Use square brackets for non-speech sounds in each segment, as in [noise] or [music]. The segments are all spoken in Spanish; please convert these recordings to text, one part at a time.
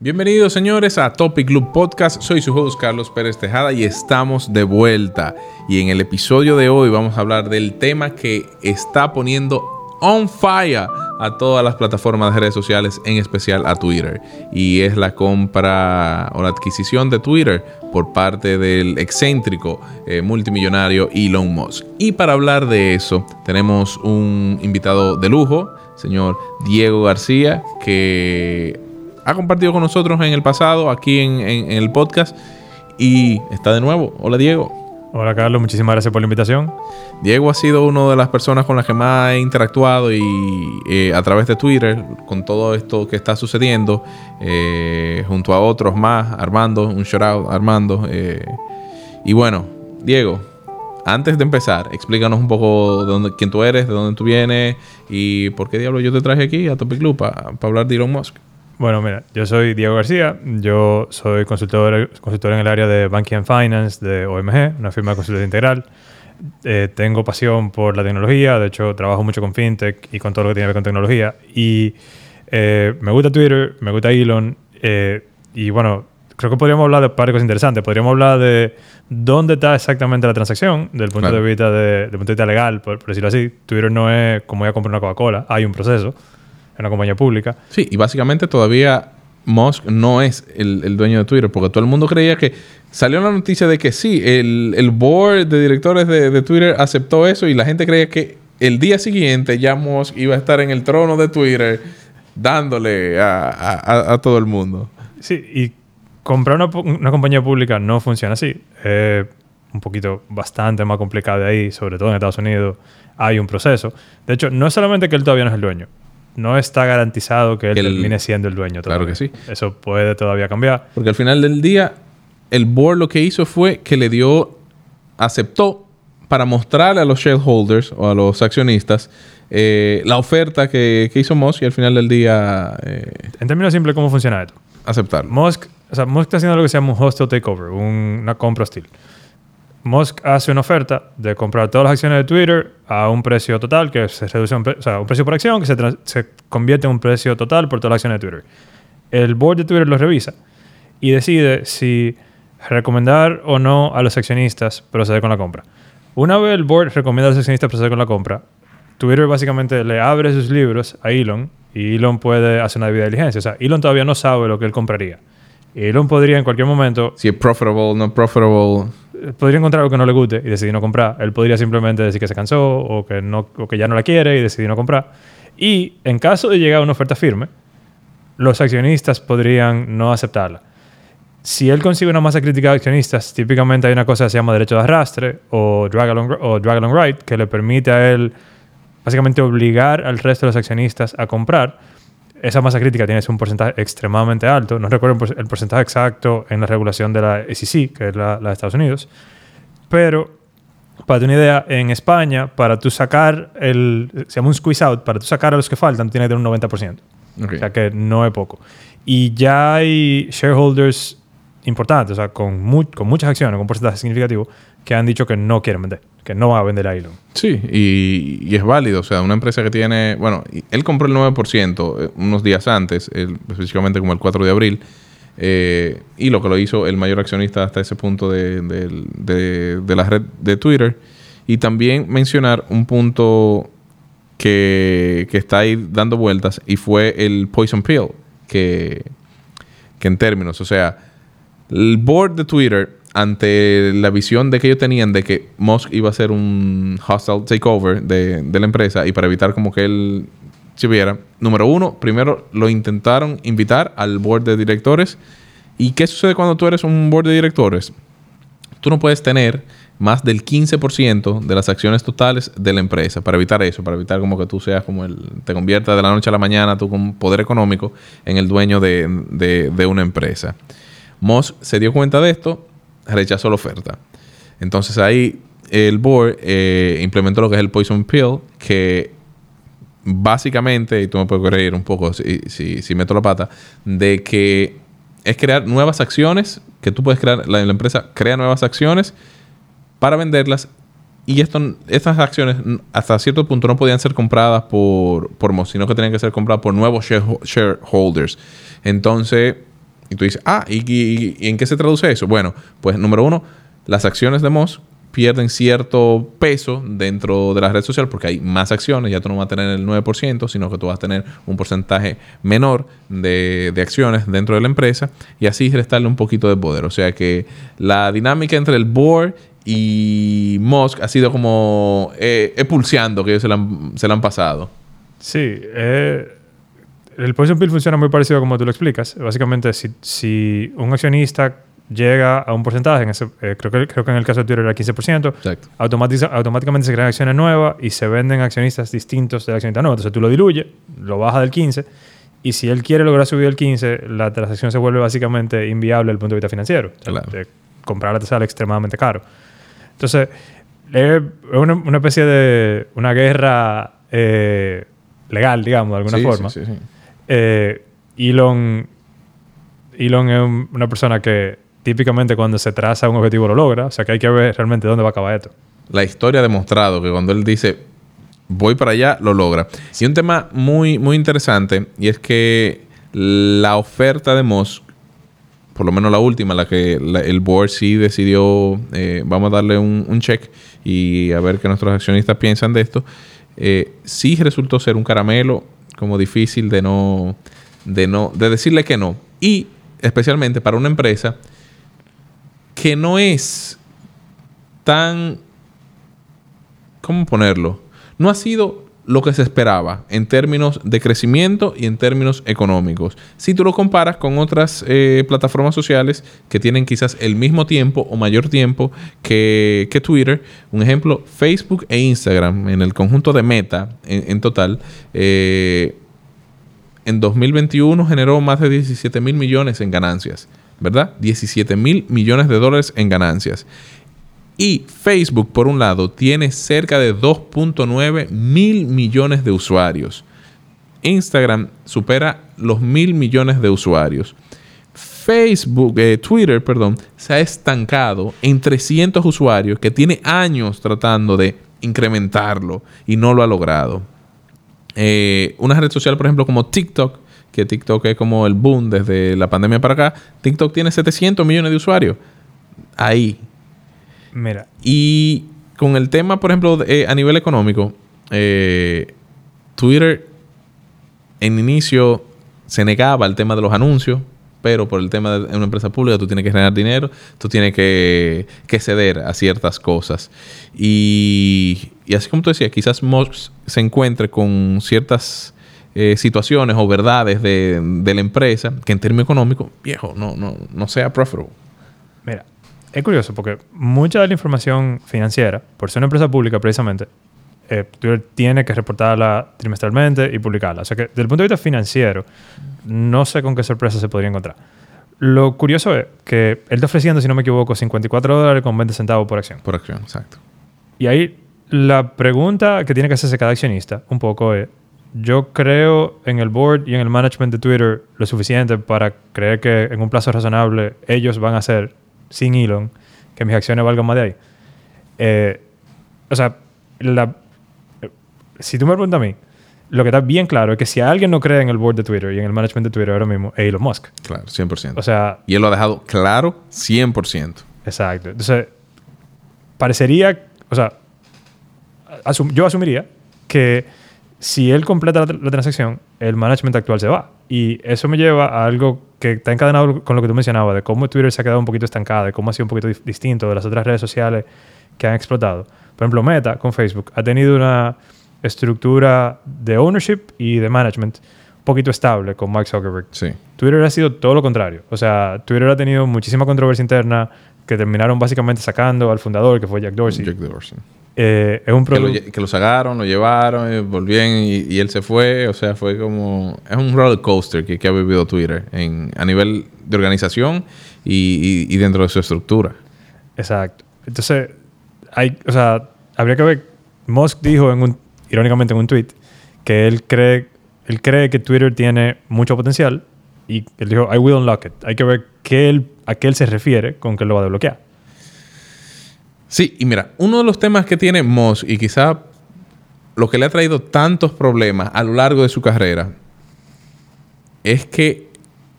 Bienvenidos señores a Topic Club Podcast, soy su host Carlos Pérez Tejada y estamos de vuelta. Y en el episodio de hoy vamos a hablar del tema que está poniendo on fire a todas las plataformas de redes sociales, en especial a Twitter. Y es la compra o la adquisición de Twitter por parte del excéntrico eh, multimillonario Elon Musk. Y para hablar de eso, tenemos un invitado de lujo, señor Diego García, que ha compartido con nosotros en el pasado, aquí en, el podcast, y está de nuevo. Hola Diego. Hola Carlos, muchísimas gracias por la invitación. Diego ha sido una de las personas con las que más he interactuado y eh, a través de Twitter con todo esto que está sucediendo, eh, junto a otros más, Armando, un shout out Armando. Eh, y bueno, Diego, antes de empezar, explícanos un poco de dónde, quién tú eres, de dónde tú vienes y por qué diablo yo te traje aquí a Topic Club para hablar de Elon Musk. Bueno, mira, yo soy Diego García, yo soy consultor, consultor en el área de Banking and Finance de OMG, una firma de consultoría integral. Eh, tengo pasión por la tecnología, de hecho trabajo mucho con fintech y con todo lo que tiene que ver con tecnología. Y eh, me gusta Twitter, me gusta Elon, eh, y bueno, creo que podríamos hablar de varias cosas interesantes. Podríamos hablar de dónde está exactamente la transacción, del punto, de, vista de, punto de vista legal, por, por, decirlo así. Twitter no es como voy a comprar una Coca-Cola, hay un proceso una compañía pública. Sí, y básicamente todavía Musk no es el, dueño de Twitter, porque todo el mundo creía que salió la noticia de que sí, el, board de directores de, Twitter aceptó eso y la gente creía que el día siguiente ya Musk iba a estar en el trono de Twitter dándole a, todo el mundo. Sí, y comprar una, compañía pública no funciona así. Es un poquito bastante más complicado ahí, sobre todo en Estados Unidos. Hay un proceso. De hecho, no es solamente que él todavía no es el dueño no está garantizado que él termine siendo el dueño. Claro que sí. Eso puede todavía cambiar. Porque al final del día, el board lo que hizo fue que le dio, aceptó para mostrarle a los shareholders o a los accionistas eh, la oferta que, hizo Musk y al final del día... Eh, en términos simples, ¿cómo funciona esto? Aceptarlo. Musk, o sea, Musk está haciendo lo que se llama un hostile takeover, una compra hostil. Musk hace una oferta de comprar todas las acciones de Twitter a un precio total que se reduce, un, o sea, un precio por acción que se, se, convierte en un precio total por todas las acciones de Twitter. El board de Twitter lo revisa y decide si recomendar o no a los accionistas proceder con la compra. Una vez el board recomienda a los accionistas proceder con la compra, Twitter básicamente le abre sus libros a Elon y Elon puede hacer una debida diligencia. O sea, Elon todavía no sabe lo que él compraría. Elon podría en cualquier momento... Si es profitable, no profitable podría encontrar algo que no le guste y decidir no comprar. Él podría simplemente decir que se cansó o que, no, o que ya no la quiere y decidir no comprar. Y en caso de llegar a una oferta firme, los accionistas podrían no aceptarla. Si él consigue una masa crítica de accionistas, típicamente hay una cosa que se llama derecho de arrastre o drag along, o drag along right, que le permite a él básicamente obligar al resto de los accionistas a comprar esa masa crítica tiene un porcentaje extremadamente alto. No recuerdo el porcentaje exacto en la regulación de la SEC, que es la, de Estados Unidos. Pero, para tener una idea, en España, para tú sacar el. Se llama un squeeze out, para tú sacar a los que faltan, tiene que tener un 90%. O sea que no es poco. Y ya hay shareholders importantes, o sea, con, con muchas acciones, con un porcentaje significativo, que han dicho que no quieren vender que no va a vender a Elon. Sí, y, es válido. O sea, una empresa que tiene. Bueno, él compró el 9% eh, unos días antes, específicamente como el 4 de abril. Eh, y lo que lo hizo el mayor accionista hasta ese punto de, la red de Twitter. Y también mencionar un punto que, está ahí dando vueltas y fue el Poison Pill. Que, que en términos, o sea, el board de Twitter ante la visión de que ellos tenían de que Musk iba a ser un hostile takeover de, la empresa y para evitar como que él se viera, número uno, primero lo intentaron invitar al board de directores. ¿Y qué sucede cuando tú eres un board de directores? Tú no puedes tener más del 15% de las acciones totales de la empresa para evitar eso, para evitar como que tú seas como el, te conviertas de la noche a la mañana, tú con poder económico, en el dueño de, una empresa. Musk se dio cuenta de esto, rechazó la oferta. Entonces ahí el board eh, implementó lo que es el Poison Pill, que básicamente, y tú me puedes creer un poco si, si, meto la pata, de que es crear nuevas acciones, que tú puedes crear, la, empresa crea nuevas acciones para venderlas y esto, estas acciones hasta cierto punto no podían ser compradas por, por sino que tenían que ser compradas por nuevos shareholders. Entonces, Y tú dices, ah, ¿y, y- en qué se traduce eso? Bueno, pues número uno, las acciones de Moz pierden cierto peso dentro de la red social porque hay más acciones, ya tú no vas a tener el 9%, sino que tú vas a tener un porcentaje menor de, de acciones dentro de la empresa y así restarle un poquito de poder. O sea que la dinámica entre el board y Musk ha sido como eh, expulsando que ellos se la han, han pasado. Sí, eh, el Poison Pill funciona muy parecido a como tú lo explicas. Básicamente, si, si un accionista llega a un porcentaje, en ese, eh, creo, que, creo que en el caso de Twitter era 15%, Exacto. automatiza- automáticamente se crean acciones nuevas y se venden accionistas distintos del accionista nuevo. Entonces tú lo diluyes, lo bajas del 15 y si él quiere lograr subir el 15, la transacción se vuelve básicamente inviable desde el punto de vista financiero. O sea, Claro. de comprarla te sale extremadamente caro. Entonces, es una, una especie de una guerra eh, legal, digamos, de alguna Sí, forma. sí, sí, sí. Eh, Elon, Elon es un- una persona que típicamente cuando se traza un objetivo lo logra. O sea que hay que ver realmente dónde va a acabar esto. La historia ha demostrado que cuando él dice voy para allá, lo logra. Y un tema muy, muy interesante, y es que la oferta de Musk, por lo menos la última, la que el board sí decidió, eh, vamos a darle un, un check y a ver qué nuestros accionistas piensan de esto, eh, sí resultó ser un caramelo como difícil de no, de no, de decirle que no. Y especialmente para una empresa que no es tan ¿cómo ponerlo? No ha sido lo que se esperaba en términos de crecimiento y en términos económicos. Si tú lo comparas con otras eh, plataformas sociales que tienen quizás el mismo tiempo o mayor tiempo que, que Twitter, un ejemplo, Facebook e Instagram, en el conjunto de Meta en, total, eh, en 2021 generó más de 17 mil millones en ganancias, ¿verdad? 17 mil millones de dólares en ganancias. Y Facebook, por un lado, tiene cerca de 2.9 mil millones de usuarios. Instagram supera los mil millones de usuarios. Facebook, eh, Twitter, perdón, se ha estancado en 300 usuarios que tiene años tratando de incrementarlo y no lo ha logrado. Eh, una red social, por ejemplo, como TikTok, que TikTok es como el boom desde la pandemia para acá, TikTok tiene 700 millones de usuarios. Ahí, Mira, y con el tema, por ejemplo, de- eh, a nivel económico, eh, Twitter en inicio se negaba al tema de los anuncios, pero por el tema de una empresa pública tú tienes que generar dinero, tú tienes que, que ceder a ciertas cosas. Y, y así como tú decías, quizás Musk se encuentre con ciertas eh, situaciones o verdades de, de la empresa que en términos económicos, viejo, no, no, no sea profitable. mira, es curioso porque mucha de la información financiera, por ser una empresa pública precisamente, eh, Twitter tiene que reportarla trimestralmente y publicarla. O sea que desde el punto de vista financiero, no sé con qué sorpresa se podría encontrar. Lo curioso es que él está ofreciendo, si no me equivoco, 54 dólares con 20 centavos por acción. Por acción, exacto. Y ahí la pregunta que tiene que hacerse cada accionista un poco es, yo creo en el board y en el management de Twitter lo suficiente para creer que en un plazo razonable ellos van a hacer, sin Elon, que mis acciones valgan más de ahí. Eh, o sea, la- eh, si tú me preguntas a mí, lo que está bien claro es que si alguien no cree en el board de Twitter y en el management de Twitter ahora mismo, es Elon Musk. Claro, 100%. O sea, y él lo ha dejado claro 100%. Exacto. Entonces, parecería, o sea, asum- yo asumiría que si él completa la, la transacción, el management actual se va. Y eso me lleva a algo que está encadenado con lo que tú mencionabas, de cómo Twitter se ha quedado un poquito estancada, de cómo ha sido un poquito distinto de las otras redes sociales que han explotado. Por ejemplo, Meta con Facebook ha tenido una estructura de ownership y de management un poquito estable con Mark Zuckerberg. Sí. Twitter ha sido todo lo contrario. O sea, Twitter ha tenido muchísima controversia interna que terminaron básicamente sacando al fundador, que fue Jack Dorsey. Jack Dorsey. Eh, es un Que lo, que lo sacaron, lo llevaron, eh, volvían y, y él se fue. O sea, fue como... Es un roller coaster que, que ha vivido Twitter en, a nivel de organización y, y- y dentro de su estructura. Exacto. Entonces, hay, o sea, habría que ver. Musk dijo, en un, irónicamente en un tweet, que él cree, él cree que Twitter tiene mucho potencial y él dijo, I will unlock it. Hay que ver qué él, a qué él se refiere con que lo va a desbloquear. Sí, y mira, uno de los temas que tiene Moss y quizá lo que le ha traído tantos problemas a lo largo de su carrera es que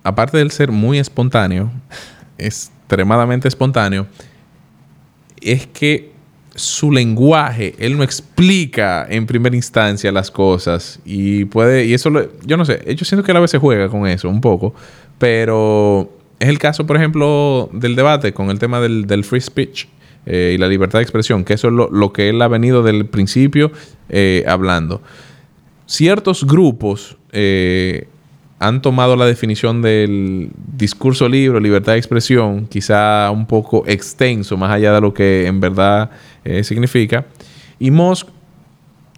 aparte del ser muy espontáneo, [laughs] extremadamente espontáneo, es que su lenguaje, él no explica en primera instancia las cosas y puede, y eso, yo no sé, yo siento que él a veces juega con eso un poco, pero es el caso, por ejemplo, del debate con el tema del, free speech eh, y la libertad de expresión, que eso es lo, que él ha venido del principio eh, hablando. Ciertos grupos eh, han tomado la definición del discurso libre, libertad de expresión, quizá un poco extenso, más allá de lo que en verdad significa. Y Musk,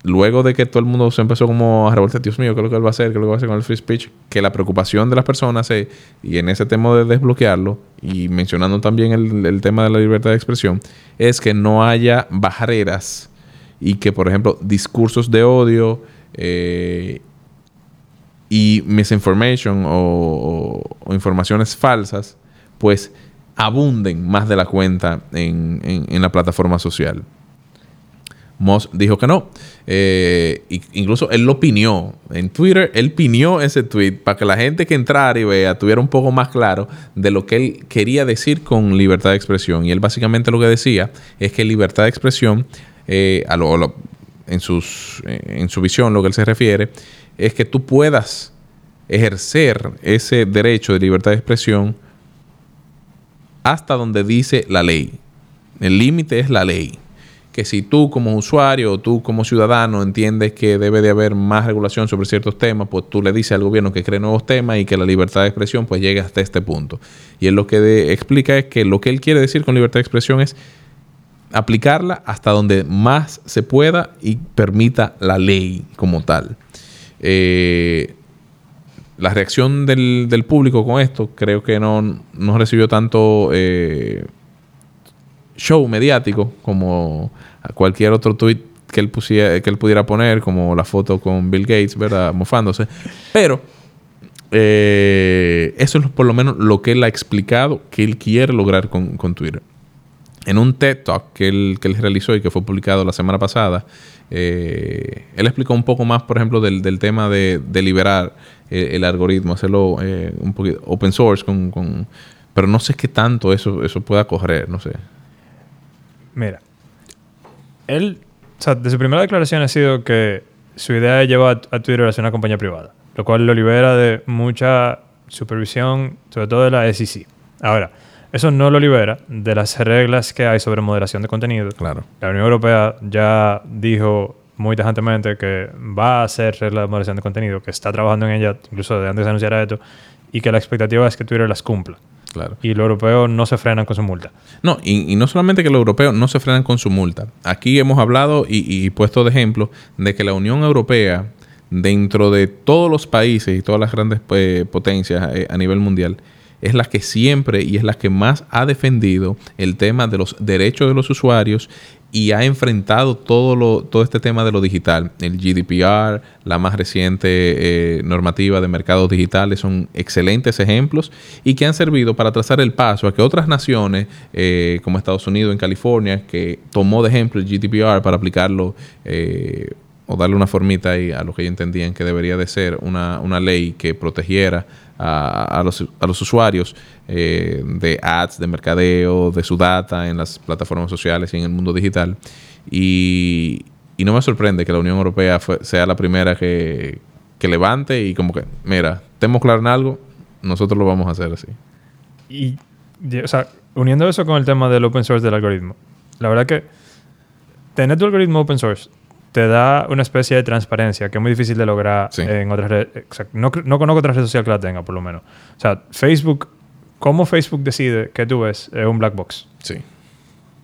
luego de que todo el mundo se empezó como a revolver, Dios mío, ¿qué es lo que él va a hacer? ¿Qué es lo que va a hacer con el free speech? Que la preocupación de las personas, y en ese tema de desbloquearlo, y mencionando también el, tema de la libertad de expresión, es que no haya barreras y que, por ejemplo, discursos de odio, eh, y misinformation o, informaciones falsas, pues abunden más de la cuenta en, la plataforma social. Moss dijo que no. Eh, incluso él lo opinió. En Twitter, él opinió ese tweet para que la gente que entrara y vea tuviera un poco más claro de lo que él quería decir con libertad de expresión. Y él básicamente lo que decía es que libertad de expresión, eh, en, sus, en su visión, lo que él se refiere, es que tú puedas ejercer ese derecho de libertad de expresión hasta donde dice la ley. El límite es la ley. Que si tú como usuario o tú como ciudadano entiendes que debe de haber más regulación sobre ciertos temas, pues tú le dices al gobierno que cree nuevos temas y que la libertad de expresión pues llegue hasta este punto. Y él lo que explica es que lo que él quiere decir con libertad de expresión es aplicarla hasta donde más se pueda y permita la ley como tal. Eh, la reacción del, público con esto creo que no, recibió tanto eh, show mediático como cualquier otro tweet que él, pusiera, que él pudiera poner, como la foto con Bill Gates, ¿verdad? Mofándose. Pero eh, eso es por lo menos lo que él ha explicado que él quiere lograr con, con Twitter. En un TED Talk que él, que él realizó y que fue publicado la semana pasada, eh, él explicó un poco más, por ejemplo, del, tema de, liberar eh, el algoritmo, hacerlo eh, un poquito open source, con, pero no sé qué tanto eso, eso pueda correr, no sé. Mira, él, o sea, de su primera declaración ha sido que su idea es llevar a, Twitter a ser una compañía privada, lo cual lo libera de mucha supervisión, sobre todo de la SEC. Ahora, eso no lo libera de las reglas que hay sobre moderación de contenido. Claro. La Unión Europea ya dijo muy tajantemente que va a hacer reglas de moderación de contenido, que está trabajando en ella, incluso de antes de anunciar esto, y que la expectativa es que Twitter las cumpla. Claro. Y los europeos no se frenan con su multa. No, y, no solamente que los europeos no se frenan con su multa. Aquí hemos hablado y, puesto de ejemplo de que la Unión Europea, dentro de todos los países y todas las grandes pues, potencias eh, a nivel mundial, es la que siempre y es la que más ha defendido el tema de los derechos de los usuarios y ha enfrentado todo, lo, todo este tema de lo digital. El GDPR, la más reciente eh, normativa de mercados digitales son excelentes ejemplos y que han servido para trazar el paso a que otras naciones, eh, como Estados Unidos, en California, que tomó de ejemplo el GDPR para aplicarlo eh, o darle una formita ahí a lo que ellos entendían que debería de ser una, una ley que protegiera a, los, a los, usuarios eh, de ads, de mercadeo, de su data en las plataformas sociales y en el mundo digital. Y, y no me sorprende que la Unión Europea sea la primera que, que, levante y como que, mira, tenemos claro en algo, nosotros lo vamos a hacer así. Y, o sea, uniendo eso con el tema del open source del algoritmo, la verdad que tener tu algoritmo open source te da una especie de transparencia que es muy difícil de lograr en otras redes. No, no, conozco otra red social que la tenga, por lo menos. O sea, Facebook, ¿cómo Facebook decide que tú ves es un black box? Sí.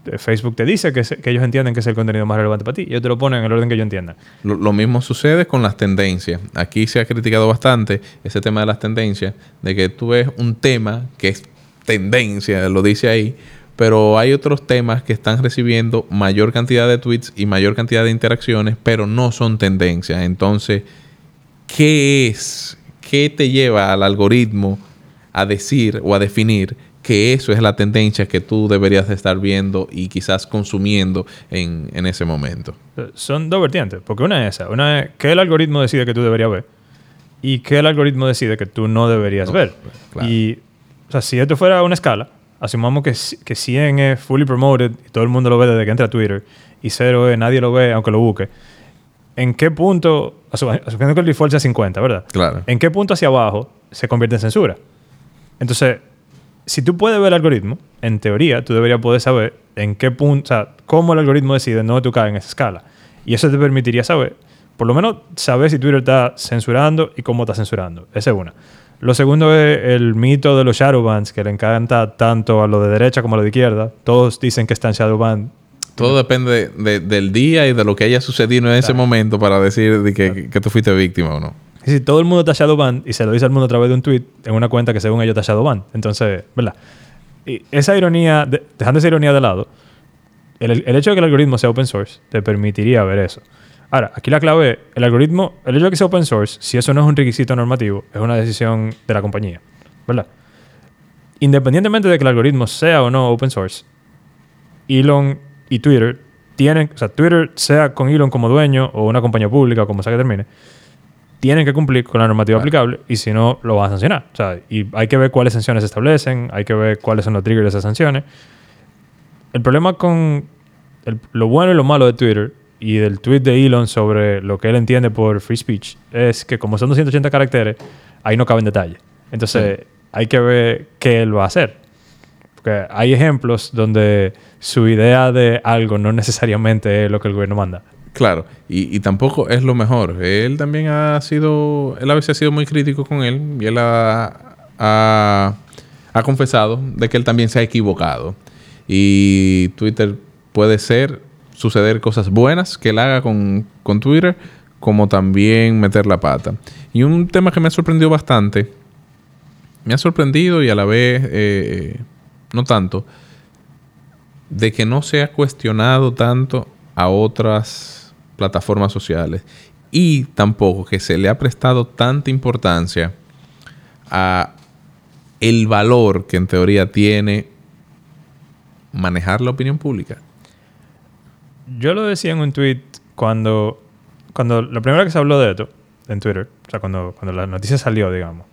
Eh, Facebook te dice que, que, ellos entienden que es el contenido más relevante para ti y ellos te lo ponen en el orden que ellos entiendan. Lo, lo, mismo sucede con las tendencias. Aquí se ha criticado bastante ese tema de las tendencias, de que tú ves un tema que es tendencia, lo dice ahí, pero hay otros temas que están recibiendo mayor cantidad de tweets y mayor cantidad de interacciones, pero no son tendencias. Entonces, ¿qué es? ¿Qué te lleva al algoritmo a decir o a definir que eso es la tendencia que tú deberías estar viendo y quizás consumiendo en, en ese momento? Son dos vertientes, porque una es esa, una es que el algoritmo decide que tú deberías ver y qué el algoritmo decide que tú no deberías No, ver. claro. Y, o sea, si esto fuera una escala, asumamos que, que 100 es fully promoted y todo el mundo lo ve desde que entra a Twitter y 0 es nadie lo ve aunque lo busque. ¿En qué punto, asu- asumiendo que el default sea 50, ¿verdad? Claro. ¿En qué punto hacia abajo se convierte en censura? Entonces, si tú puedes ver el algoritmo, en teoría, tú deberías poder saber en qué punto, o sea, cómo el algoritmo decide no tú caes en esa escala. Y eso te permitiría saber, por lo menos saber si Twitter está censurando y cómo está censurando. Esa es una. Lo segundo es el mito de los shadow bans, que le encanta tanto a lo de derecha como a lo de izquierda. Todos dicen que están shadow ban. Todo depende de- del día y de lo que haya sucedido en ese momento para decir de que, que tú fuiste víctima o no. Y si todo el mundo está shadow ban y se lo dice al mundo a través de un tweet en una cuenta que según ellos está shadow ban. Entonces, ¿verdad? Y esa ironía, de- dejando esa ironía de lado, el, el hecho de que el algoritmo sea open source te permitiría ver eso. Ahora, aquí la clave es, el algoritmo, el hecho de que sea open source, si eso no es un requisito normativo, es una decisión de la compañía, ¿verdad? Independientemente de que el algoritmo sea o no open source, Elon y Twitter tienen, o sea, Twitter sea con Elon como dueño o una compañía pública como sea que termine, tienen que cumplir con la normativa aplicable y si no, lo van a sancionar. O sea, y hay que ver cuáles sanciones se establecen, hay que ver cuáles son los triggers de esas sanciones. El problema con el- lo bueno y lo malo de Twitter y del tweet de Elon sobre lo que él entiende por free speech es que como son 280 caracteres, ahí no cabe en detalle. Entonces, hay que ver qué él va a hacer. Porque hay ejemplos donde su idea de algo no necesariamente es lo que el gobierno manda. Claro, y, y tampoco es lo mejor. Él también ha sido, él a veces ha sido muy crítico con él y él ha, ha, ha confesado de que él también se ha equivocado. Y Twitter puede ser, suceder cosas buenas que él haga con, con Twitter, como también meter la pata. Y un tema que me ha sorprendido bastante, me ha sorprendido y a la vez eh, no tanto, de que no se ha cuestionado tanto a otras plataformas sociales y tampoco que se le ha prestado tanta importancia a el valor que en teoría tiene manejar la opinión pública. Yo lo decía en un tweet cuando, cuando la primera que se habló de esto en Twitter, o sea, cuando, cuando la noticia salió, digamos,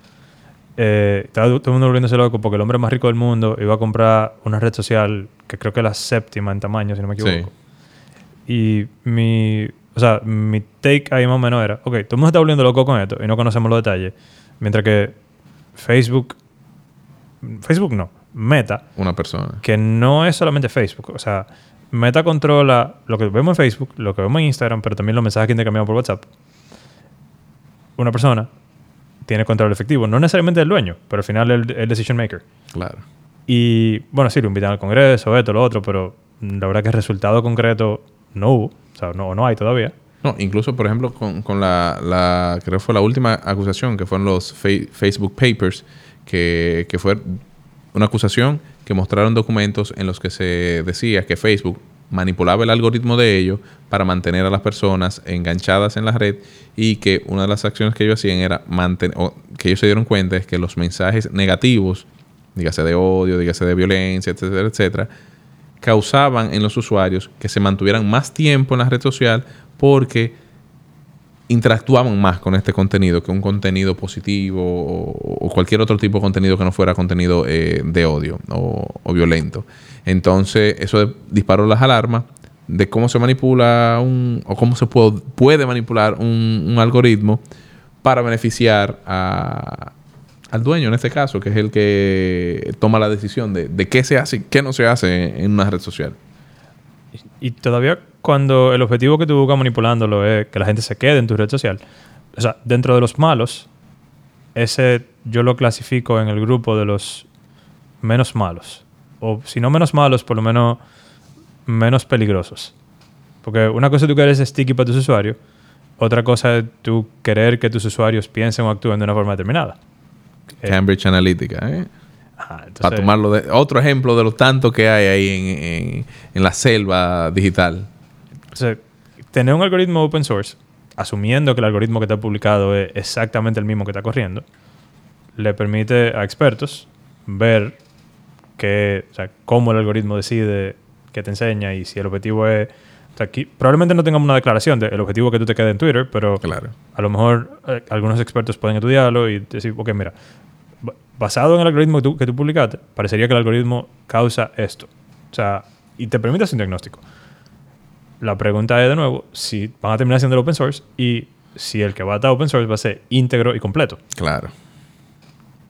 eh, estaba todo el mundo volviéndose loco porque el hombre más rico del mundo iba a comprar una red social que creo que es la séptima en tamaño, si no me equivoco. Y mi, o sea, mi take ahí más o menos era, ok, todo el mundo está volviendo loco con esto y no conocemos los detalles, mientras que Facebook, Facebook no, Meta, Una persona. que no es solamente Facebook. O sea, Meta controla lo que vemos en Facebook, lo que vemos en Instagram, pero también los mensajes que intercambiamos por WhatsApp. Una persona tiene control efectivo, no necesariamente el dueño, pero al final el, el decision maker. Claro. Y bueno, sí, lo invitan al Congreso, esto, lo otro, pero la verdad que el resultado concreto no hubo, o sea, no, no hay todavía. No, incluso, por ejemplo, con, con la, la, creo que fue la última acusación, que fueron los Facebook Papers, que, que fue una acusación que mostraron documentos en los que se decía que Facebook manipulaba el algoritmo de ellos para mantener a las personas enganchadas en la red y que una de las acciones que ellos hacían era mantener, o que ellos se dieron cuenta es que los mensajes negativos, dígase de odio, dígase de violencia, etcétera, etcétera, causaban en los usuarios que se mantuvieran más tiempo en la red social porque interactuaban más con este contenido que un contenido positivo o, cualquier otro tipo de contenido que no fuera contenido eh, de odio o, violento. Entonces, eso disparó las alarmas de cómo se manipula un, o cómo se puede, puede manipular un, algoritmo para beneficiar al dueño, en este caso, que es el que toma la decisión de, de qué se hace y qué no se hace en una red social. Y todavía cuando el objetivo que tú buscas manipulándolo es que la gente se quede en tu red social, o sea, dentro de los malos, ese yo lo clasifico en el grupo de los menos malos. O si no menos malos, por lo menos menos peligrosos. Porque una cosa es tú querer ser sticky para tus usuarios, otra cosa es tú querer que tus usuarios piensen o actúen de una forma determinada. Cambridge Analytica, ¿eh? Ajá, entonces- Para tomarlo de otro ejemplo de lo tanto que hay ahí en, en- en la selva digital. Entonces, tener un algoritmo open source, asumiendo que el algoritmo que está publicado es exactamente el mismo que está corriendo, le permite a expertos ver que, o sea, cómo el algoritmo decide qué te enseña y si el objetivo es O sea, aquí probablemente no tengamos una declaración del objetivo que tú te quedes en Twitter, pero Claro. a lo mejor eh, algunos expertos pueden estudiarlo y decir, ok, mira, basado en el algoritmo que tú, que tú publicaste, parecería que el algoritmo causa esto. O sea, y te permite hacer un diagnóstico. La pregunta es de nuevo si van a terminar siendo el open source y si el que va a estar open source va a ser íntegro y completo. Claro.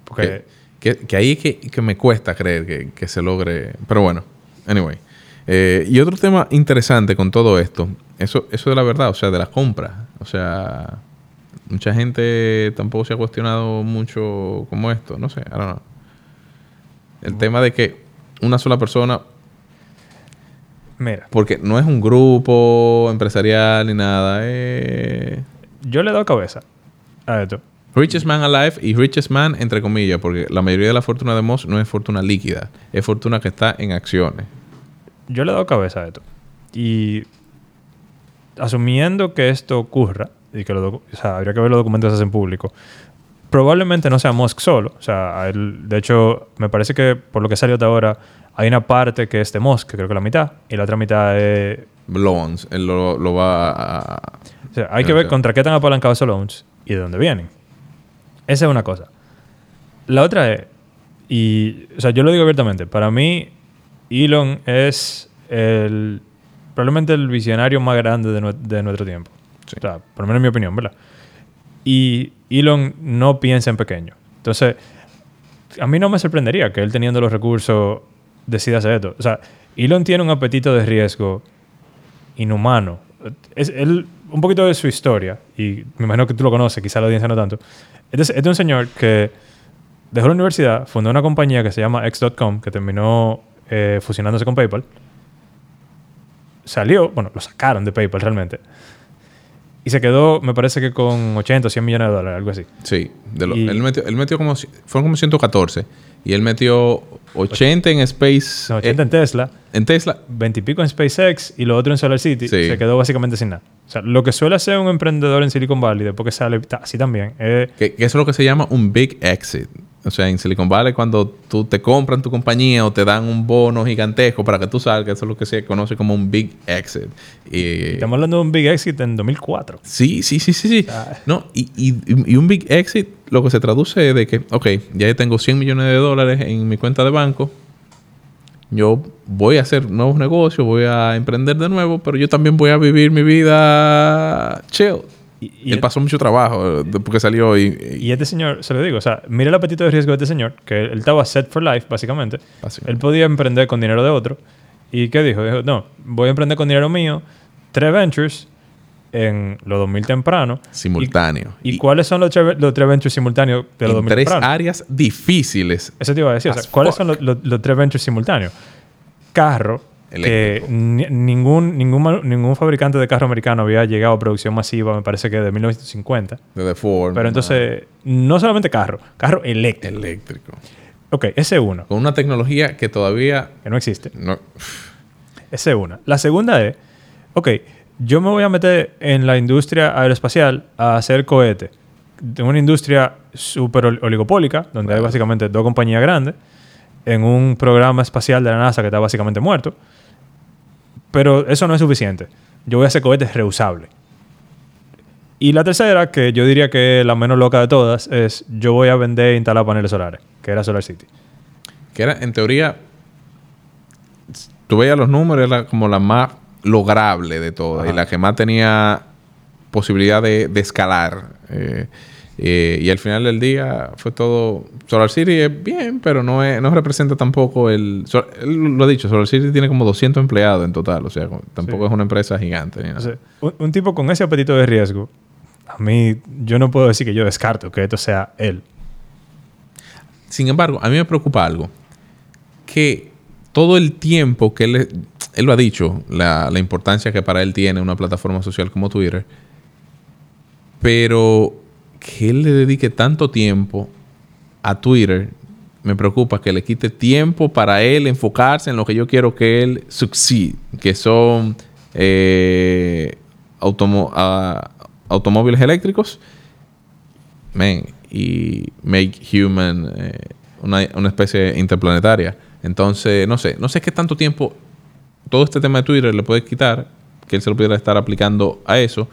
Porque Que, que, que ahí es que, que me cuesta creer que, que se logre. Pero bueno, anyway. Eh, y otro tema interesante con todo esto, eso, eso de la verdad, o sea, de la compra. O sea, mucha gente tampoco se ha cuestionado mucho como esto. No sé, I don't know. El tema de que una sola persona, mira, porque no es un grupo empresarial ni nada, eh, yo le he dado cabeza a esto. Richest Man Alive y Richest Man entre comillas, porque la mayoría de la fortuna de Moss no es fortuna líquida, es fortuna que está en acciones. Yo le he dado cabeza a esto. Y asumiendo que esto ocurra, y que lo o sea, habría que ver los documentos en público, probablemente no sea Musk solo. O sea, él- de hecho, me parece que por lo que salió hasta ahora, hay una parte que es de Musk, que creo que la mitad, y la otra mitad es... Loans, él lo, lo va a... O sea, hay que ver contra qué están apalancados esos loans y de dónde vienen. Esa es una cosa. La otra es, y, o sea, yo lo digo abiertamente, para mí Elon es el, probablemente el visionario más grande de, de nuestro tiempo. Sí. O sea, por lo menos en mi opinión, ¿verdad? Y Elon no piensa en pequeño. Entonces, a mí no me sorprendería que él teniendo los recursos decida hacer esto. O sea, Elon tiene un apetito de riesgo inhumano. Es él, un poquito de su historia, y me imagino que tú lo conoces, quizá la audiencia no tanto. Este es, este es un señor que dejó la universidad, fundó una compañía que se llama X.com, que terminó eh, fusionándose con PayPal. Salió, bueno, lo sacaron de PayPal realmente. Y se quedó, me parece que con 80 o 100 millones de dólares, algo así. Sí, de lo- Y- él, metió, él metió como... Fueron como 114. Y él metió 80 en Space... No, 80 eh, en Tesla, en Tesla. 20 y pico en SpaceX y lo otro en Solar City. Sí. Se quedó básicamente sin nada. O sea, lo que suele hacer un emprendedor en Silicon Valley después que sale así también es Que, que eso es lo que se llama un big exit. O sea, en Silicon Valley cuando tú te compran tu compañía o te dan un bono gigantesco para que tú salgas, eso es lo que se conoce como un big exit. Estamos hablando de un big exit en 2004. Sí, sí, sí, sí, sí. Ah. No, y, y- y un big exit lo que se traduce es de que, ok, ya tengo 100 millones de dólares en mi cuenta de banco. Yo voy a hacer nuevos negocios, voy a emprender de nuevo, pero yo también voy a vivir mi vida chill. Y, y Él pasó mucho trabajo eh, después que salió y... y- y este señor, se lo digo, o sea, mira el apetito de riesgo de este señor, que él estaba set for life, básicamente. Básicamente. Él podía emprender con dinero de otro. ¿Y qué dijo? Dijo, no, voy a emprender con dinero mío, tres ventures en los 2000 temprano. simultáneo. ¿Y, cuáles son los, tres- los tres ventures simultáneos de los en 2000 tres temprano? áreas difíciles. Eso te iba a decir. o sea, ¿Cuáles fuck. son los, los- los tres ventures simultáneos? Carro, que ningún, ningún, ningún fabricante de carro americano había llegado a producción masiva, me parece que de 1950. De The Ford. Pero entonces, no solamente carro, carro eléctrico. Eléctrico. Ok, ese es uno, Con una tecnología que todavía... que no existe. No, Esa es una. La segunda es, ok, yo me voy a meter en la industria aeroespacial a hacer cohetes. De una industria súper ol- oligopólica, donde hay básicamente dos compañías grandes, en un programa espacial de la NASA que está básicamente muerto. Pero eso no es suficiente. Yo voy a hacer cohetes reusables. Y la tercera, que yo diría que es la menos loca de todas, es yo voy a vender e instalar paneles solares, que era Solar City. que era, en teoría, tú veías los números, era como la más lograble de todas y la que más tenía posibilidad de, de escalar. Eh, eh, y al final del día fue todo. Solar City es bien, pero no, es, no representa tampoco el. Lo ha dicho, Solar City tiene como 200 empleados en total, o sea, tampoco Sí. es una empresa gigante. ni nada. Entonces, un, un tipo con ese apetito de riesgo, a mí, yo no puedo decir que yo descarto que esto sea él. Sin embargo, a mí me preocupa algo. Que todo el tiempo que él, él lo ha dicho, la, la importancia que para él tiene una plataforma social como Twitter, pero que él le dedique tanto tiempo a Twitter, me preocupa que le quite tiempo para él enfocarse en lo que yo quiero que él succeed, que son eh, ah, automóviles eléctricos man, y make human eh, una, una especie interplanetaria. Entonces, no sé, no sé qué tanto tiempo todo este tema de Twitter le puede quitar que él se lo pudiera estar aplicando a eso,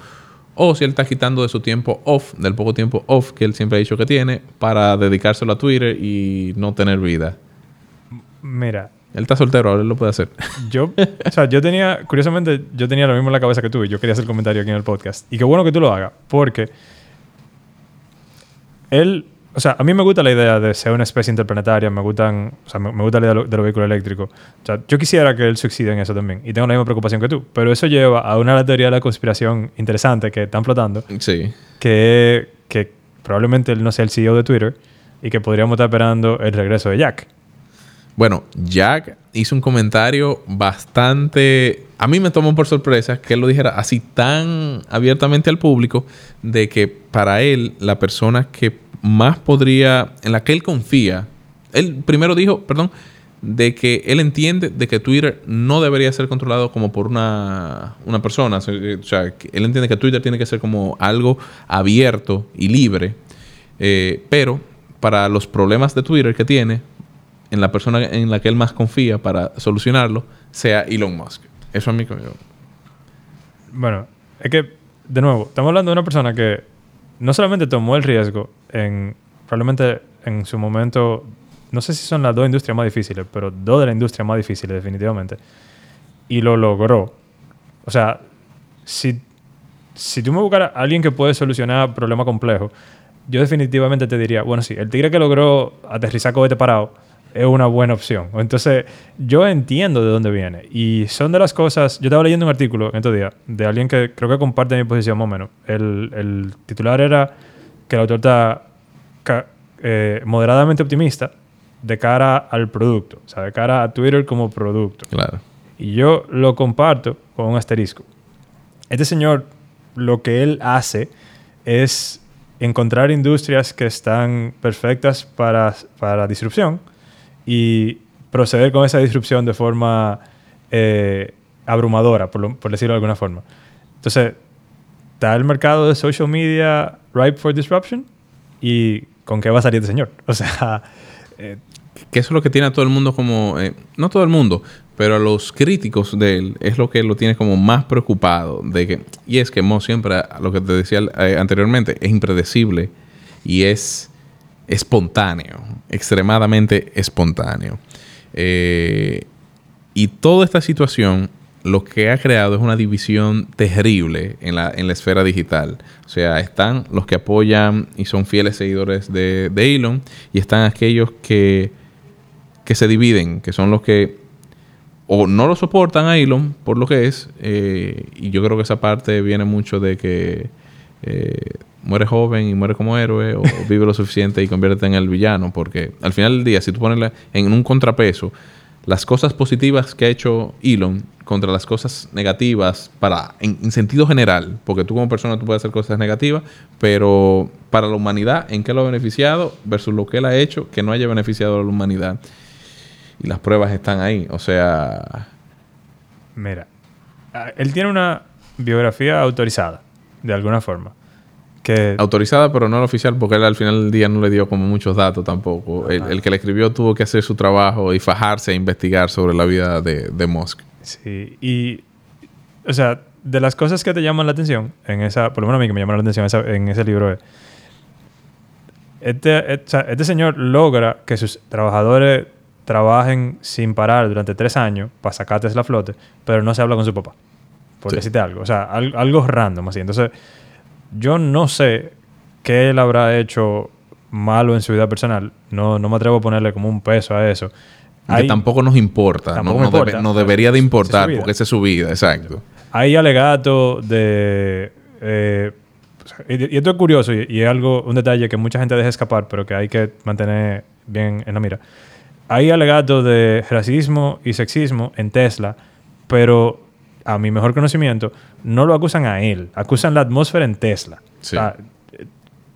o si él está quitando de su tiempo off, del poco tiempo off que él siempre ha dicho que tiene, para dedicárselo a Twitter y no tener vida. Mira, Él está soltero, ahora él lo puede hacer. yo, o sea, yo tenía, curiosamente, yo tenía lo mismo en la cabeza que tú y yo quería hacer el comentario aquí en el podcast. Y qué bueno que tú lo hagas, porque él, o sea, a mí me gusta la idea de ser una especie interplanetaria, me gustan, o sea, me, me gusta la idea de, lo- de los vehículos eléctricos. O sea, yo quisiera que él suicide en eso también y tengo la misma preocupación que tú, pero eso lleva a una teoría de la conspiración interesante que están flotando, Sí. que, que probablemente él no sea el CEO de Twitter y que podríamos estar esperando el regreso de Jack. Bueno, Jack hizo un comentario bastante... A mí me tomó por sorpresa que él lo dijera así tan abiertamente al público de que para él la persona que más podría, en la que él confía, él primero dijo, perdón, de que él entiende de que Twitter no debería ser controlado como por una, una persona. O sea, que- que él entiende que Twitter tiene que ser como algo abierto y libre. Eh, pero para los problemas de Twitter que tiene, en la persona en la que él más confía para solucionarlo, sea Elon Musk. Eso a mí como- Bueno, es que, de nuevo, estamos hablando de una persona que no solamente tomó el riesgo en, probablemente en su momento, no sé si son las dos industrias más difíciles, pero dos de las industrias más difíciles definitivamente, y lo logró. O sea, si, si tú me buscaras a alguien que puede solucionar problemas complejos, yo definitivamente te diría, bueno, sí, el tigre que logró aterrizar cohete parado es una buena opción. Entonces, yo entiendo de dónde viene. Y son de las cosas. Yo estaba leyendo un artículo en estos días de alguien que creo que comparte mi posición más o menos. El, el titular era que el autor está eh, moderadamente optimista de cara al producto, o sea, de cara a Twitter como producto. Claro. Y yo lo comparto con un asterisco. Este señor, lo que él hace es encontrar industrias que están perfectas para, para disrupción y proceder con esa disrupción de forma eh, abrumadora, por, lo- por decirlo de alguna forma. Entonces, está el mercado de social media ripe for disruption y con qué va a salir este señor. [laughs] O sea, eh, Que eso es lo que tiene a todo el mundo como... eh, no todo el mundo, pero a los críticos de él es lo que lo tiene como más preocupado. De que, y es que Mo siempre, lo que te decía eh, anteriormente, es impredecible y es espontáneo, extremadamente espontáneo. Y toda esta situación lo que ha creado es una división terrible en la, en la esfera digital. O sea, están los que apoyan y son fieles seguidores de, de Elon y están aquellos que, que se dividen, que son los que o no lo soportan a Elon por lo que es, eh, y yo creo que esa parte viene mucho de que eh, muere joven y muere como héroe, o vive lo suficiente y convierte en el villano, porque al final del día, si tú pones en un contrapeso las cosas positivas que ha hecho Elon contra las cosas negativas para en, en sentido general, porque tú como persona tú puedes hacer cosas negativas, pero para la humanidad, ¿en qué lo ha beneficiado versus lo que él ha hecho que no haya beneficiado a la humanidad? Y las pruebas están ahí, o sea, Mira, ah, él tiene una biografía autorizada, de alguna forma. Que, autorizada, pero no la oficial, porque él al final del día no le dio como muchos datos tampoco. El, el que le escribió tuvo que hacer su trabajo y fajarse a investigar sobre la vida de, de Musk. sí, y, o sea, de las cosas que te llaman la atención, en esa, por lo menos a mí que me llamaron la atención esa- en ese libro es, este, sea, este señor logra que sus trabajadores trabajen sin parar durante tres años para sacar Tesla flote, pero no se habla con su papá. Por Sí. decirte algo. O sea, al- algo random así. Entonces, yo no sé qué él habrá hecho malo en su vida personal. No, no me atrevo a ponerle como un peso a eso. Que Hay- tampoco nos importa. Tampoco no, debe- debería de es importar, porque esa es su vida, exacto. Hay alegato de... eh, y, esto es curioso y, y es algo, un detalle que mucha gente deja escapar, pero que hay que mantener bien en la mira. Hay alegato de racismo y sexismo en Tesla, pero a mi mejor conocimiento no lo acusan a él, acusan la atmósfera en Tesla. Sí. O sea,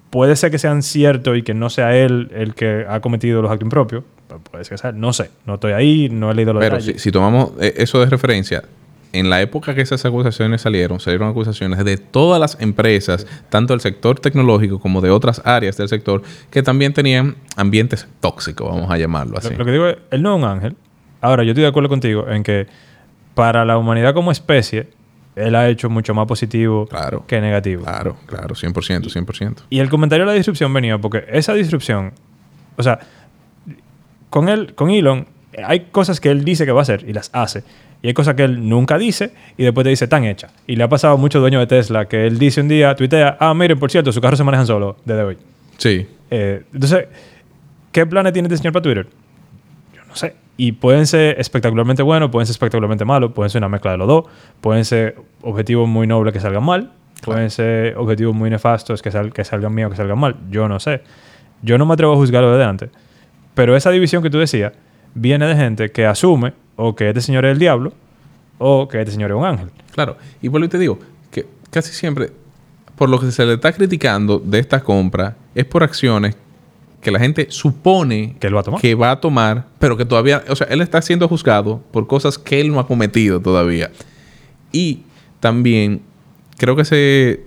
puede ser que sean ciertos y que no sea él el que ha cometido los actos impropios. Puede ser que sea, no sé, no estoy ahí, no he leído los Pero si tomamos eh, eso de referencia, en la época que esas acusaciones salieron, salieron acusaciones de todas las empresas, tanto del sector tecnológico como de otras áreas del sector, que también tenían ambientes tóxicos, vamos a llamarlo así. Lo, lo que digo es, él no es un ángel. Ahora, yo estoy de acuerdo contigo en que para la humanidad como especie, él ha hecho mucho más positivo Claro. que negativo. Claro, claro, 100%, 100%. Y el comentario de la disrupción venía porque esa disrupción, o sea, con él, con Elon, hay cosas que él dice que va a hacer y las hace. Y hay cosas que él nunca dice y después te dice tan hecha. Y le ha pasado a muchos dueños de Tesla que él dice un día, tuitea, ah, miren, por cierto, sus carros se manejan solo desde hoy. Sí, Eh, entonces, ¿qué planes tiene este señor para Twitter? No sé. Y pueden ser espectacularmente buenos, pueden ser espectacularmente malos, pueden ser una mezcla de los dos, pueden ser objetivos muy nobles que salgan mal, pueden ser objetivos muy nefastos que, sal- que salgan bien o que salgan mal. Yo no sé. Yo no me atrevo a juzgarlo desde antes. Pero esa división que tú decías viene de gente que asume o que este señor es el diablo o que este señor es un ángel. claro. Y vuelvo y te digo que casi siempre, por lo que se le está criticando de esta compra, es por acciones que la gente supone Que él va a tomar. que va a tomar, pero que todavía, o sea, él está siendo juzgado por cosas que él no ha cometido todavía. Y también creo que se,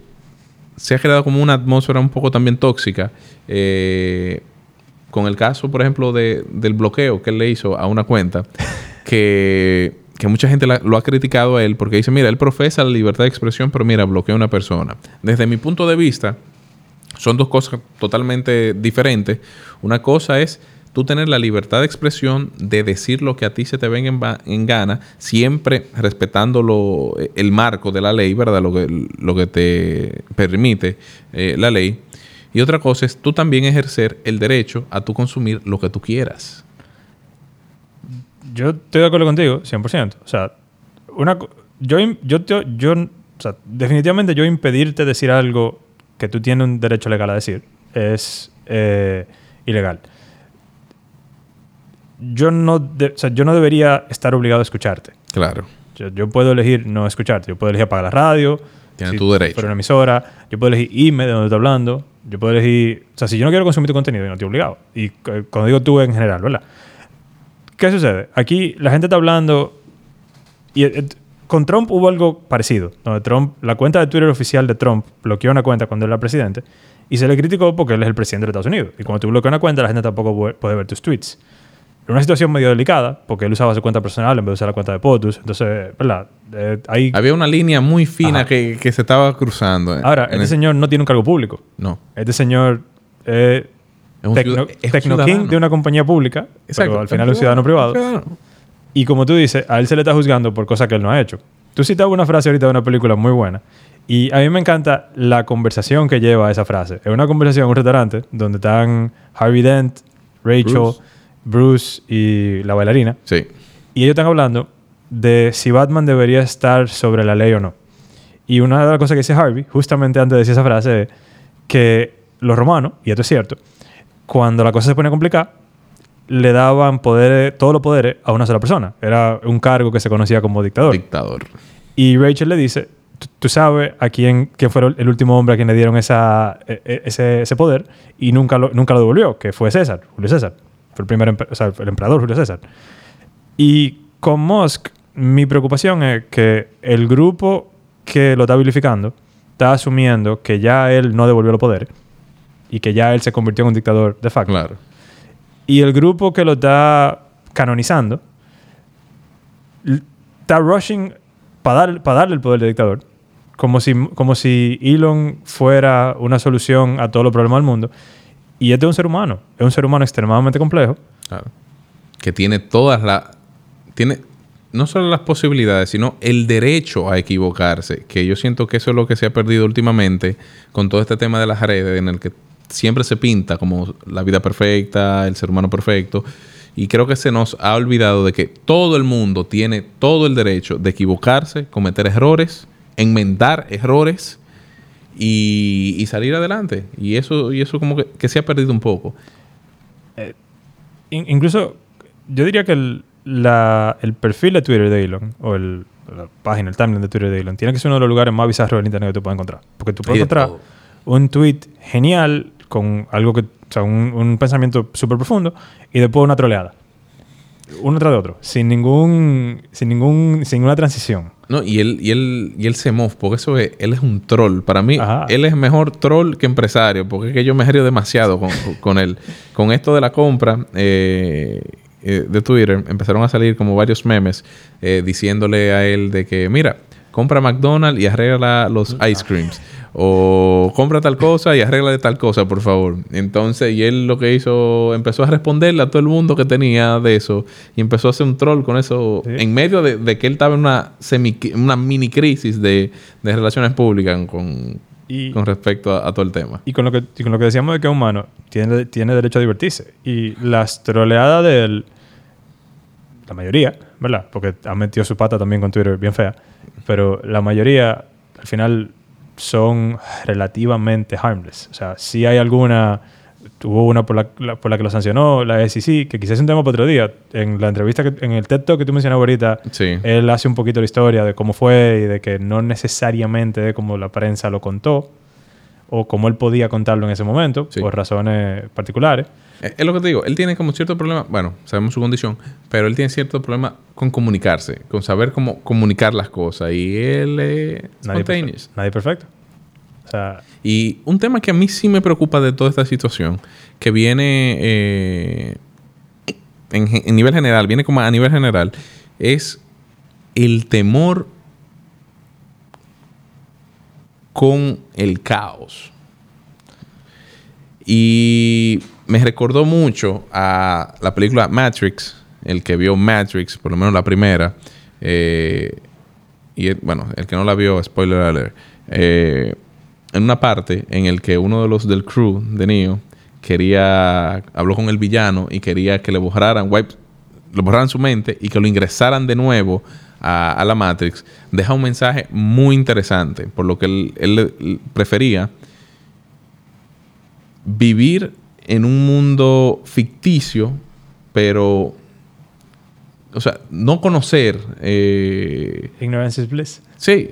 se ha creado como una atmósfera un poco también tóxica. eh, con el caso, por ejemplo, de- del bloqueo que él le hizo a una cuenta, [laughs] que, que mucha gente la- lo ha criticado a él porque dice, mira, él profesa la libertad de expresión, pero mira, bloquea a una persona. Desde mi punto de vista, son dos cosas totalmente diferentes. Una cosa es tú tener la libertad de expresión de decir lo que a ti se te venga en, gana, siempre respetando lo- el marco de la ley, ¿verdad? Lo que, lo que te permite eh, la ley. Y otra cosa es tú también ejercer el derecho a tú consumir lo que tú quieras. Yo estoy de acuerdo contigo, 100%. O sea, una, yo, yo, te- yo, o sea, definitivamente yo impedirte decir algo que tú tienes un derecho legal a decir es eh, ilegal. Yo no, de- o sea, yo no debería estar obligado a escucharte. Claro. Yo, yo puedo elegir no escucharte. Yo puedo elegir apagar la radio. Tienes si tu derecho. fuera una emisora. Yo puedo elegir irme de donde estoy hablando. Yo puedo elegir... O sea, si yo no quiero consumir tu contenido, yo no estoy obligado. Y cuando digo tú en general, ¿verdad? ¿Qué sucede? Aquí la gente está hablando... Y eh, con Trump hubo algo parecido. Donde Trump... La cuenta de Twitter oficial de Trump bloqueó una cuenta cuando él era presidente. Y se le criticó porque él es el presidente de Estados Unidos. Y cuando tú bloqueas una cuenta, la gente tampoco pu- puede ver tus tweets. Era una situación medio delicada, porque él usaba su cuenta personal en vez de usar la cuenta de POTUS. Entonces, ¿verdad? Eh, ahí... Había una línea muy fina que, que se estaba cruzando. en- Ahora, en este el- señor no tiene un cargo público. No. Este señor es Es un tecno, ciudad- es un tecno king ciudadano. de una compañía pública, pero al final es un ciudadano privado. Y como tú dices, a él se le está juzgando por cosas que él no ha hecho. Tú citabas una frase ahorita de una película muy buena. Y a mí me encanta la conversación que lleva esa frase. Es una conversación en un restaurante donde están Harvey Dent, Rachel, Bruce. Bruce, y la bailarina. Sí. Y ellos están hablando de si Batman debería estar sobre la ley o no. Y una de las cosas que dice Harvey, justamente antes de decir esa frase, es que los romanos, y esto es cierto, cuando la cosa se pone complicada, le daban poderes, todos los poderes a una sola persona. Era un cargo que se conocía como dictador. Dictador. Y Rachel le dice, "Tú- sabes a quién, fue el último hombre a quien le dieron esa, e- e- ese, ese poder y nunca lo, nunca lo devolvió, que fue César, Julio César. Fue el primer, o sea, el emperador Julio César. Y con Musk, mi preocupación es que el grupo que lo está vilificando está asumiendo que ya él no devolvió los poderes y que ya él se convirtió en un dictador de facto. Claro. Y el grupo que lo está canonizando está rushing para darle el poder de dictador. Como si, como si Elon fuera una solución a todos los problemas del mundo. Y este es un ser humano. Es un ser humano extremadamente complejo. Claro. Que tiene todas las... Tiene no solo las posibilidades, sino el derecho a equivocarse. Que yo siento que eso es lo que se ha perdido últimamente con todo este tema de las redes, en el que siempre se pinta como la vida perfecta, el ser humano perfecto. Y creo que se nos ha olvidado de que todo el mundo tiene todo el derecho de equivocarse, cometer errores, enmendar errores y, y salir adelante. Y eso, y eso como que, que se ha perdido un poco. In- incluso, yo diría que el, la- el perfil de Twitter de Elon, o el, la página, el timeline de Twitter de Elon, tiene que ser uno de los lugares más bizarros del internet que tú puedes encontrar. Porque tú puedes de encontrar todo. un tweet genial con algo que, o sea, un, un pensamiento súper profundo y después una troleada. Uno tras de otro, sin ningún, sin ningún, sin ninguna transición. No, y él, y él, y él se mofa, porque eso es, él es un troll. Para mí, Ajá. él es mejor troll que empresario, porque es que yo me río demasiado con, con él. Con esto de la compra eh, eh, de Twitter, empezaron a salir como varios memes eh, diciéndole a él de que, mira, compra McDonald's y arregla los ice creams. O compra tal cosa y arregla de tal cosa, por favor. Entonces, y él lo que hizo, empezó a responderle a todo el mundo que tenía de eso. Y empezó a hacer un troll con eso. En medio de, que él estaba en una, semi, una mini crisis de, de relaciones públicas con, con respecto a, todo el tema. Y con lo que, con lo que decíamos de que un humano tiene, tiene derecho a divertirse. Y las troleadas de él, la mayoría, ¿verdad? Porque ha metido su pata también con Twitter bien fea. Pero la mayoría, al final, son relativamente harmless. O sea, si hay alguna Hubo una por la, por la que lo sancionó la SEC, que quizás es un tema para otro día. En la entrevista, que, en el TED Talk que tú mencionabas ahorita, él hace un poquito la historia de cómo fue y de que no necesariamente de cómo la prensa lo contó o cómo él podía contarlo en ese momento, por razones particulares. Eh, es lo que te digo, él tiene como cierto problema, bueno, sabemos su condición, pero él tiene cierto problema con comunicarse, con saber cómo comunicar las cosas. Y él es nadie, nadie perfecto. Y un tema que a mí sí me preocupa de toda esta situación, que viene eh, en, nivel general, viene como a nivel general, es el temor con el caos. Y me recordó mucho a la película Matrix, el que vio Matrix, por lo menos la primera. Eh, y bueno, el que no la vio, spoiler alert. Eh, en una parte en el que uno de los del crew de Neo quería, habló con el villano y quería que le borraran, wipe, le borraran su mente y que lo ingresaran de nuevo a, la Matrix, deja un mensaje muy interesante, por lo que él, prefería vivir en un mundo ficticio, pero, o sea, no conocer... Eh, ignorancia es bliss. Sí,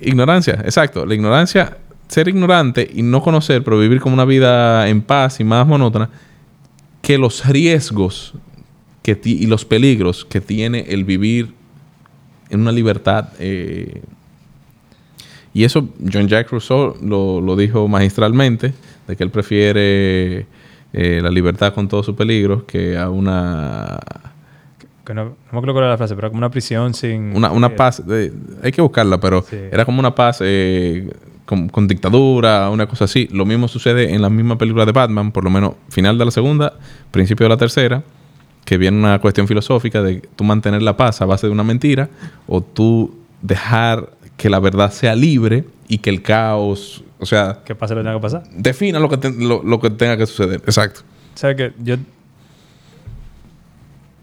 ignorancia, exacto. La ignorancia ser ignorante y no conocer, pero vivir como una vida en paz y más monótona, que los riesgos que y los peligros que tiene el vivir en una libertad. Eh, y eso John Jack Rousseau lo, dijo magistralmente, de que él prefiere eh, la libertad con todos sus peligros que a una... no, me acuerdo cuál era la frase, pero como una prisión sin... Una, una paz, hay que buscarla, pero era como una paz eh, con, dictadura, una cosa así. Lo mismo sucede en la misma película de Batman, por lo menos final de la segunda, principio de la tercera, que viene una cuestión filosófica de tú mantener la paz a base de una mentira o tú dejar que la verdad sea libre y que el caos, o sea... Que pase lo que tenga que pasar. Defina lo que, lo, que tenga que suceder. Exacto. ¿Sabes que Yo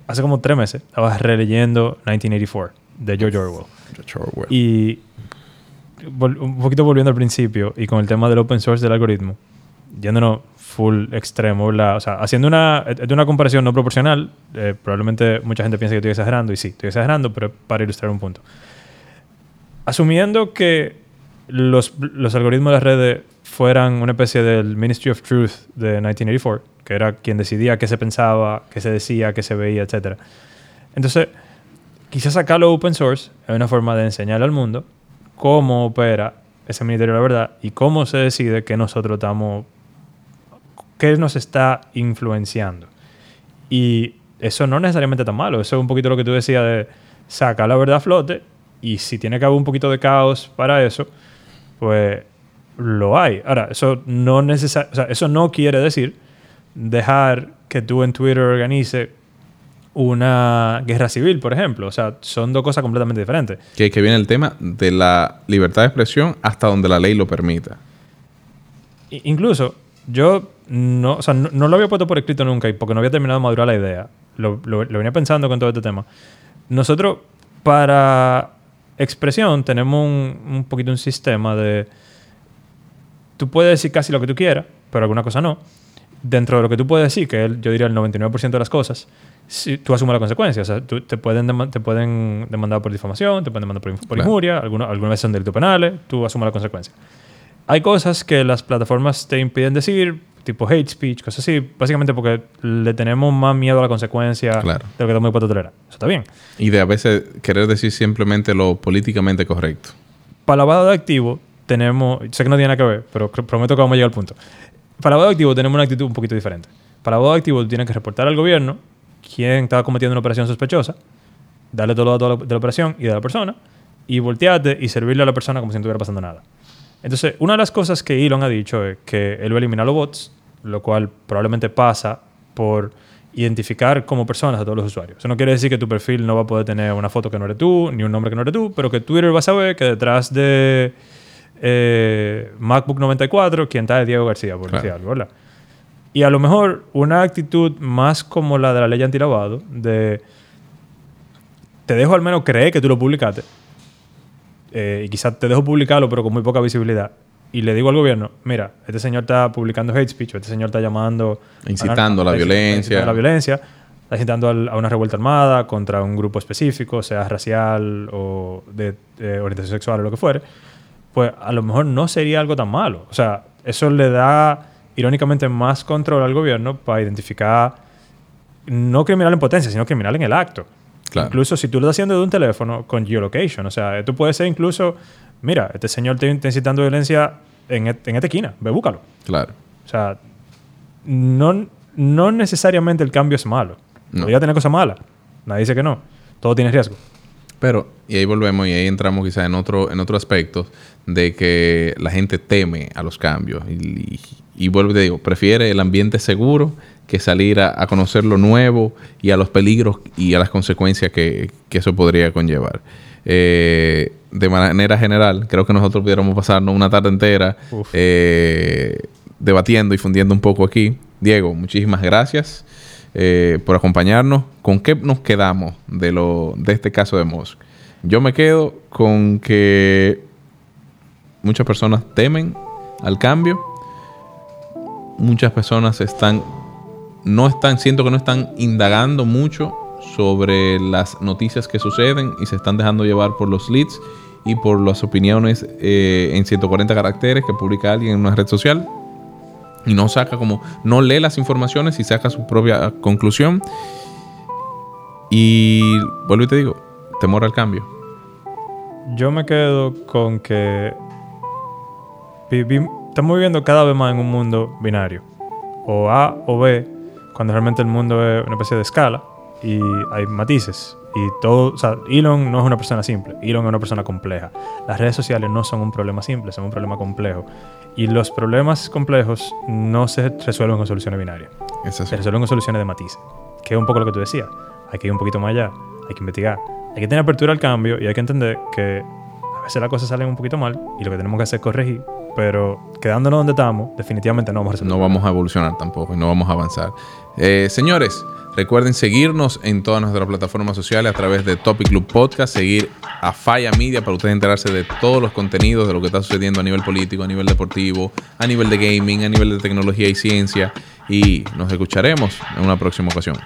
hace como tres meses estaba releyendo 1984 de George Orwell. George Orwell. Y un poquito volviendo al principio y con el tema del open source del algoritmo, yéndonos full extremo, o sea, haciendo una, una comparación no proporcional, eh, probablemente mucha gente piensa que estoy exagerando, y sí, estoy exagerando, pero para ilustrar un punto. Asumiendo que los, los algoritmos de las redes fueran una especie del Ministry of Truth de 1984, que era quien decidía qué se pensaba, qué se decía, qué se veía, etc. Entonces, quizás sacarlo open source es una forma de enseñar al mundo cómo opera ese Ministerio de la Verdad y cómo se decide que nosotros estamos, qué nos está influenciando. Y eso no necesariamente tan malo, eso es un poquito lo que tú decías de sacar la verdad a flote y si tiene que haber un poquito de caos para eso, pues lo hay. Ahora, eso no, eso no quiere decir dejar que tú en Twitter organice una guerra civil, por ejemplo. O sea, son dos cosas completamente diferentes. Que, que viene el tema de la libertad de expresión hasta donde la ley lo permita. incluso, yo no, o sea, no, lo había puesto por escrito nunca y porque no había terminado de madurar la idea. Lo, lo, venía pensando con todo este tema. Nosotros, para expresión, tenemos un, un poquito un sistema de... Tú puedes decir casi lo que tú quieras, pero alguna cosa no. Dentro de lo que tú puedes decir, que yo diría el 99% de las cosas, si tú asumes la consecuencia. O sea, tú, te, pueden te pueden demandar por difamación, te pueden demandar por, por injuria, algunas, algunas veces son delitos penales, tú asumes la consecuencia. Hay cosas que las plataformas te impiden decir, tipo hate speech, cosas así, básicamente porque le tenemos más miedo a la consecuencia de lo que estamos dispuestos a tolerar. Eso está bien. Y de a veces querer decir simplemente lo políticamente correcto. Para lavado de activo tenemos, sé que no tiene nada que ver, pero prometo que vamos a llegar al punto. Para lavado de activo tenemos una actitud un poquito diferente. Para lavado de activo tú tienes que reportar al gobierno quién estaba cometiendo una operación sospechosa, darle todos los datos de la operación y de la persona, y voltearte y servirle a la persona como si no estuviera pasando nada. Entonces, una de las cosas que Elon ha dicho es que él va a eliminar los bots, lo cual probablemente pasa por identificar como personas a todos los usuarios. Eso no quiere decir que tu perfil no va a poder tener una foto que no eres tú, ni un nombre que no eres tú, pero que Twitter va a saber que detrás de eh, MacBook 94, quien está es Diego García, por decir algo, ¿verdad? Y a lo mejor una actitud más como la de la ley antilavado, de te dejo al menos creer que tú lo publicaste, eh, y quizás te dejo publicarlo, pero con muy poca visibilidad, y le digo al gobierno, mira, este señor está publicando hate speech, o este señor está llamando... Incitando a, la violencia. Incitando a la violencia, está incitando a una revuelta armada contra un grupo específico, sea racial o de, orientación sexual o lo que fuere, pues a lo mejor no sería algo tan malo. O sea, eso le da irónicamente más control al gobierno para identificar no criminal en potencia, sino criminal en el acto. Incluso si tú lo estás haciendo de un teléfono con geolocation, o sea, tú puedes ser incluso mira, este señor te está incitando violencia en, en esta esquina, ve, búscalo. Claro. O sea, no, no necesariamente el cambio es malo. No. Podría tener cosas malas. Nadie dice que no. Todo tiene riesgo. Pero, y ahí volvemos y ahí entramos quizás en otro, en otro aspecto de que la gente teme a los cambios. Y, y, vuelvo y te digo, prefiere el ambiente seguro que salir a, conocer lo nuevo y a los peligros y a las consecuencias que, que eso podría conllevar. Eh, de manera general, creo que nosotros pudiéramos pasarnos una tarde entera eh, debatiendo y fundiendo un poco aquí. Diego, muchísimas gracias eh, por acompañarnos. ¿Con qué nos quedamos de, lo, de este caso de Musk? Yo me quedo con que muchas personas temen al cambio. Muchas personas están, no están, siento que no están indagando mucho sobre las noticias que suceden y se están dejando llevar por los leads y por las opiniones eh, en 140 caracteres que publica alguien en una red social y no saca como, no lee las informaciones y saca su propia conclusión. Y vuelvo y te digo, temor al cambio. Yo me quedo con que estamos viviendo cada vez más en un mundo binario, o A o B, cuando realmente el mundo es una especie de escala y hay matices. Y todo, o sea, Elon no es una persona simple, Elon es una persona compleja. Las redes sociales no son un problema simple, son un problema complejo. Y los problemas complejos no se resuelven con soluciones binarias. Se resuelven con soluciones de matices, que es un poco lo que tú decías. Hay que ir un poquito más allá, hay que investigar, hay que tener apertura al cambio y hay que entender que a veces las cosas salen un poquito mal y lo que tenemos que hacer es corregir. Pero quedándonos donde estamos, definitivamente no vamos a resolver. No vamos a evolucionar tampoco y no vamos a avanzar. Eh, señores, Recuerden seguirnos en todas nuestras plataformas sociales a través de Topic Club Podcast, seguir a Falla Media para ustedes enterarse de todos los contenidos de lo que está sucediendo a nivel político, a nivel deportivo, a nivel de gaming, a nivel de tecnología y ciencia. Y nos escucharemos en una próxima ocasión.